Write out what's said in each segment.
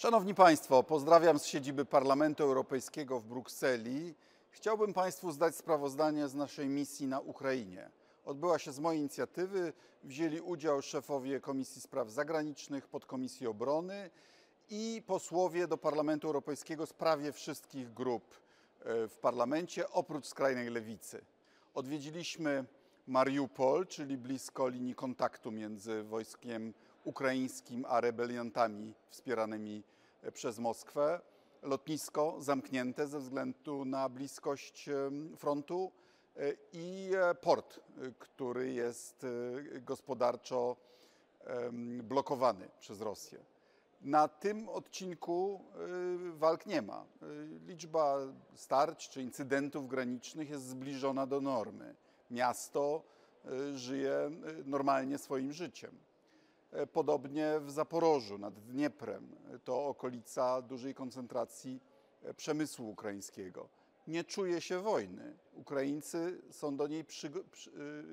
Szanowni Państwo, pozdrawiam z siedziby Parlamentu Europejskiego w Brukseli. Chciałbym Państwu zdać sprawozdanie z naszej misji na Ukrainie. Odbyła się z mojej inicjatywy, wzięli udział szefowie Komisji Spraw Zagranicznych, Podkomisji Obrony i posłowie do Parlamentu Europejskiego z prawie wszystkich grup e, w parlamencie, oprócz skrajnej lewicy. Odwiedziliśmy Mariupol, czyli blisko linii kontaktu między wojskiem ukraińskim a rebeliantami wspieranymi e, przez Moskwę. Lotnisko zamknięte ze względu na bliskość em, frontu e, i e, port, e, który jest e, gospodarczo blokowany przez Rosję. Na tym odcinku walk nie ma. Liczba starć czy incydentów granicznych jest zbliżona do normy. Miasto żyje normalnie swoim życiem. E, Podobnie w Zaporożu nad Dnieprem. To okolica dużej koncentracji e, przemysłu ukraińskiego. Nie czuje się wojny. Ukraińcy są do niej przy,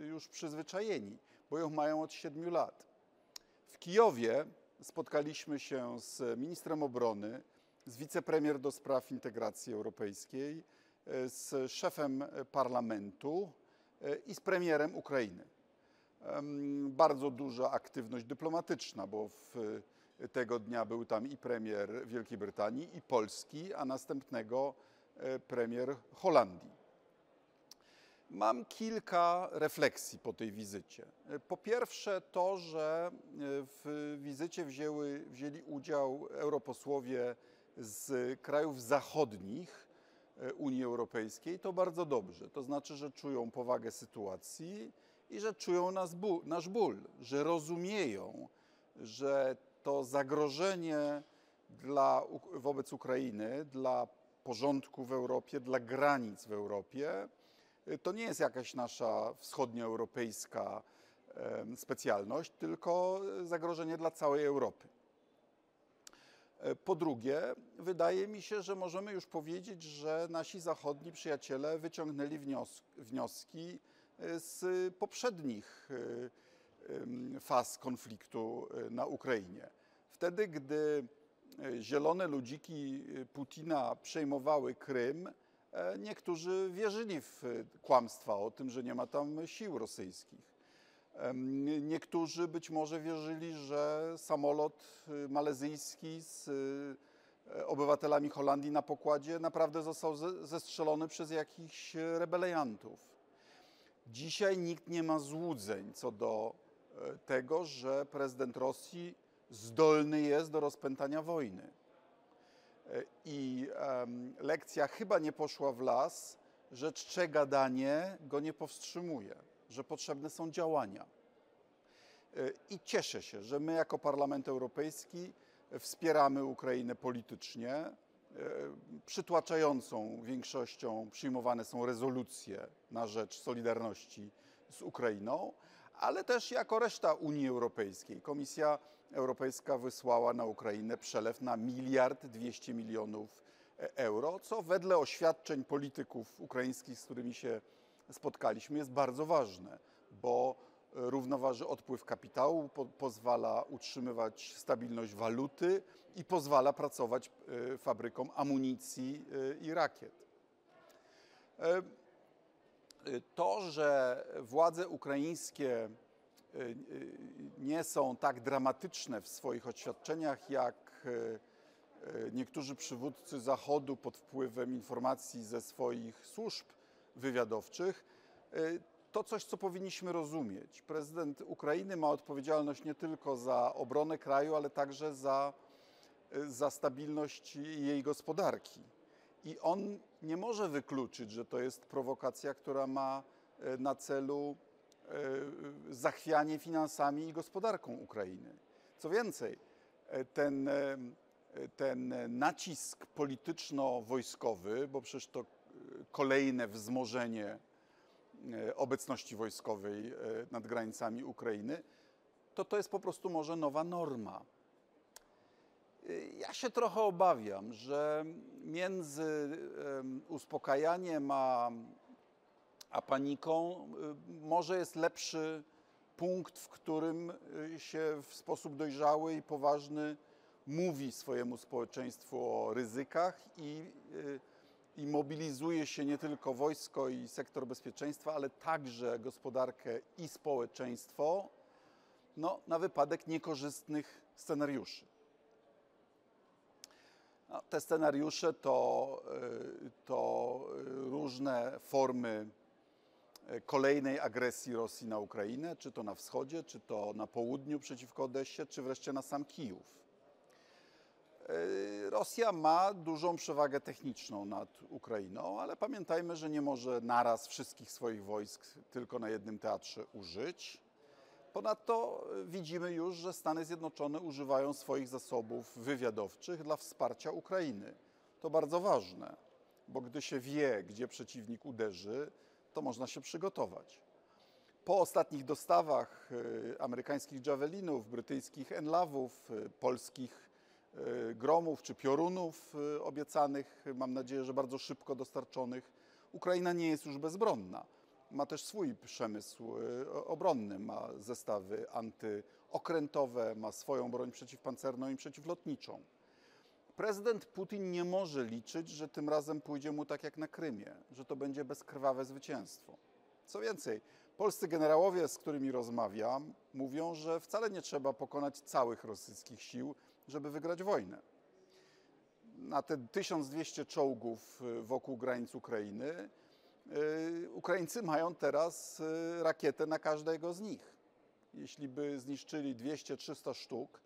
już przyzwyczajeni, bo ją mają od siedmiu lat. W Kijowie spotkaliśmy się z ministrem obrony, z wicepremier do spraw integracji europejskiej, e, z szefem parlamentu e, i z premierem Ukrainy. Bardzo duża aktywność dyplomatyczna, bo w tego dnia był tam i premier Wielkiej Brytanii, i Polski, a następnego e, premier Holandii. Mam kilka refleksji po tej wizycie. Po pierwsze, to, że w wizycie wzięły, wzięli udział europosłowie z krajów zachodnich e, Unii Europejskiej, to bardzo dobrze. To znaczy, że czują powagę sytuacji i że czują nas ból, nasz ból, że rozumieją, że to zagrożenie dla, wobec Ukrainy, dla porządku w Europie, dla granic w Europie, y, to nie jest jakaś nasza wschodnioeuropejska specjalność, tylko zagrożenie dla całej Europy. E, Po drugie, wydaje mi się, że możemy już powiedzieć, że nasi zachodni przyjaciele wyciągnęli wnios- wnioski z poprzednich e, em, faz konfliktu e, na Ukrainie. Wtedy, gdy zielone ludziki Putina przejmowały Krym, niektórzy wierzyli w kłamstwa o tym, że nie ma tam sił rosyjskich. Niektórzy być może wierzyli, że samolot y, malezyjski z y, obywatelami Holandii na pokładzie naprawdę został ze- zestrzelony przez jakichś y, rebeliantów. Dzisiaj nikt nie ma złudzeń co do e, tego, że prezydent Rosji zdolny jest do rozpętania wojny. E, I em, lekcja chyba nie poszła w las, że czcze gadanie go nie powstrzymuje, że potrzebne są działania. E, I cieszę się, że my jako Parlament Europejski wspieramy Ukrainę politycznie. E, Przytłaczającą większością przyjmowane są rezolucje na rzecz solidarności z Ukrainą, ale też jako reszta Unii Europejskiej. Komisja Europejska wysłała na Ukrainę przelew na miliard dwieście milionów e, euro, co wedle oświadczeń polityków ukraińskich, z którymi się spotkaliśmy, jest bardzo ważne, bo równoważy odpływ kapitału, po, pozwala utrzymywać stabilność waluty i pozwala pracować e, fabrykom amunicji e, i rakiet. E, To, że władze ukraińskie nie są tak dramatyczne w swoich oświadczeniach, jak niektórzy przywódcy Zachodu pod wpływem informacji ze swoich służb wywiadowczych, to coś, co powinniśmy rozumieć. Prezydent Ukrainy ma odpowiedzialność nie tylko za obronę kraju, ale także za, e, za stabilność jej gospodarki. I on nie może wykluczyć, że to jest prowokacja, która ma e, na celu e, zachwianie finansami i gospodarką Ukrainy. Co więcej, ten, ten nacisk polityczno-wojskowy, bo przecież to kolejne wzmożenie obecności wojskowej e, nad granicami Ukrainy, to to jest po prostu może nowa norma. Y, Ja się trochę obawiam, że między em, uspokajaniem a, a paniką może jest lepszy punkt, w którym się w sposób dojrzały i poważny mówi swojemu społeczeństwu o ryzykach i, i mobilizuje się nie tylko wojsko i sektor bezpieczeństwa, ale także gospodarkę i społeczeństwo no, na wypadek niekorzystnych scenariuszy. No, te scenariusze to, y, to różne formy y, kolejnej agresji Rosji na Ukrainę, czy to na wschodzie, czy to na południu przeciwko Odessie, czy wreszcie na sam Kijów. Y, Rosja ma dużą przewagę techniczną nad Ukrainą, ale pamiętajmy, że nie może naraz wszystkich swoich wojsk tylko na jednym teatrze użyć. Ponadto widzimy już, że Stany Zjednoczone używają swoich zasobów wywiadowczych dla wsparcia Ukrainy. To bardzo ważne, bo gdy się wie, gdzie przeciwnik uderzy, to można się przygotować. Po ostatnich dostawach y, amerykańskich javelinów, brytyjskich enlawów, y, polskich gromów czy piorunów obiecanych, mam nadzieję, że bardzo szybko dostarczonych, Ukraina nie jest już bezbronna ma też swój przemysł y, obronny, ma zestawy antyokrętowe, ma swoją broń przeciwpancerną i przeciwlotniczą. Prezydent Putin nie może liczyć, że tym razem pójdzie mu tak jak na Krymie, że to będzie bezkrwawe zwycięstwo. Co więcej, polscy generałowie, z którymi rozmawiam, mówią, że wcale nie trzeba pokonać całych rosyjskich sił, żeby wygrać wojnę. Na te 1200 czołgów y, wokół granic Ukrainy Y, Ukraińcy mają teraz y, rakietę na każdego z nich. Jeśli by zniszczyli 200-300 sztuk,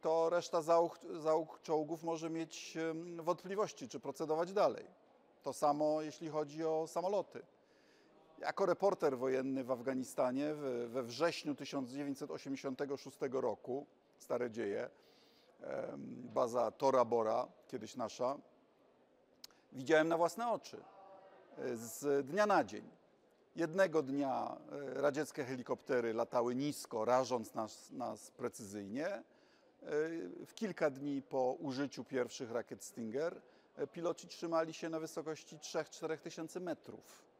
to reszta załóg, załóg czołgów może mieć wątpliwości, czy procedować dalej. To samo jeśli chodzi o samoloty. Jako reporter wojenny w Afganistanie we wrześniu 1986 roku, stare dzieje, baza Tora Bora, kiedyś nasza, widziałem na własne oczy z dnia na dzień. Jednego dnia e, radzieckie helikoptery latały nisko, rażąc nas, nas precyzyjnie. E, w kilka dni po użyciu pierwszych rakiet Stinger e, piloci trzymali się na wysokości 3-4 tysięcy metrów.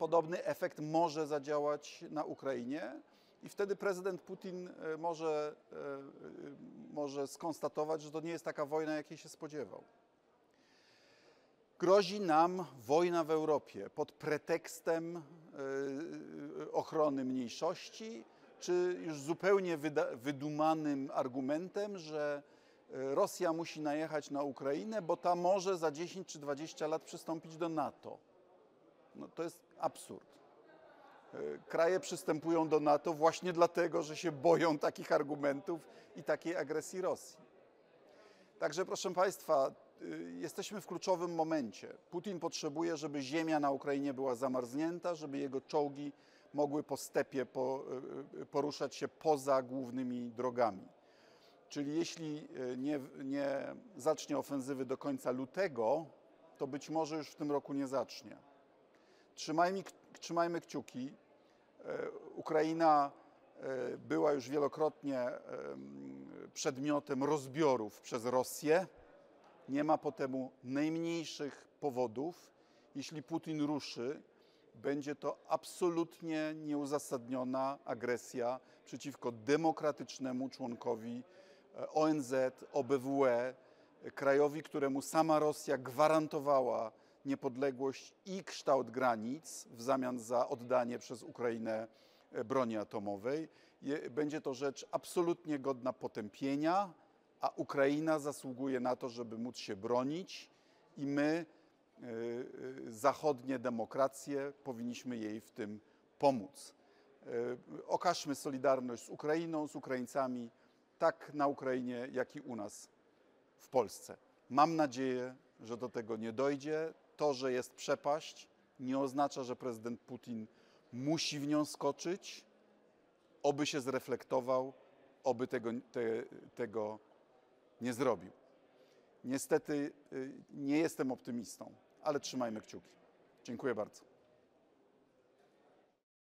Podobny efekt może zadziałać na Ukrainie i wtedy prezydent Putin może, może skonstatować, że to nie jest taka wojna, jakiej się spodziewał. Grozi nam wojna w Europie pod pretekstem e, ochrony mniejszości, czy już zupełnie wydumanym argumentem, że e, Rosja musi najechać na Ukrainę, bo ta może za 10 czy 20 lat przystąpić do NATO. No to jest absurd. E, kraje przystępują do NATO właśnie dlatego, że się boją takich argumentów i takiej agresji Rosji. Także proszę Państwa, Y, jesteśmy w kluczowym momencie. Putin potrzebuje, żeby ziemia na Ukrainie była zamarznięta, żeby jego czołgi mogły po stepie y, poruszać się poza głównymi drogami. Czyli jeśli nie, nie zacznie ofensywy do końca lutego, to być może już w tym roku nie zacznie. Trzymajmy, trzymajmy kciuki. Ukraina była już wielokrotnie przedmiotem rozbiorów przez Rosję nie ma po temu najmniejszych powodów. Jeśli Putin ruszy, będzie to absolutnie nieuzasadniona agresja przeciwko demokratycznemu członkowi e, ONZ, OBWE, krajowi, któremu sama Rosja gwarantowała niepodległość i kształt granic w zamian za oddanie przez Ukrainę e, broni atomowej. Będzie to rzecz absolutnie godna potępienia a Ukraina zasługuje na to, żeby móc się bronić i my, e, e, zachodnie demokracje, powinniśmy jej w tym pomóc. Okażmy solidarność z Ukrainą, z Ukraińcami, tak na Ukrainie, jak i u nas w Polsce. Mam nadzieję, że do tego nie dojdzie. To, że jest przepaść, nie oznacza, że prezydent Putin musi w nią skoczyć. Oby się zreflektował, oby tego, te, tego nie zrobił. Niestety y, nie jestem optymistą, ale trzymajmy kciuki. Dziękuję bardzo.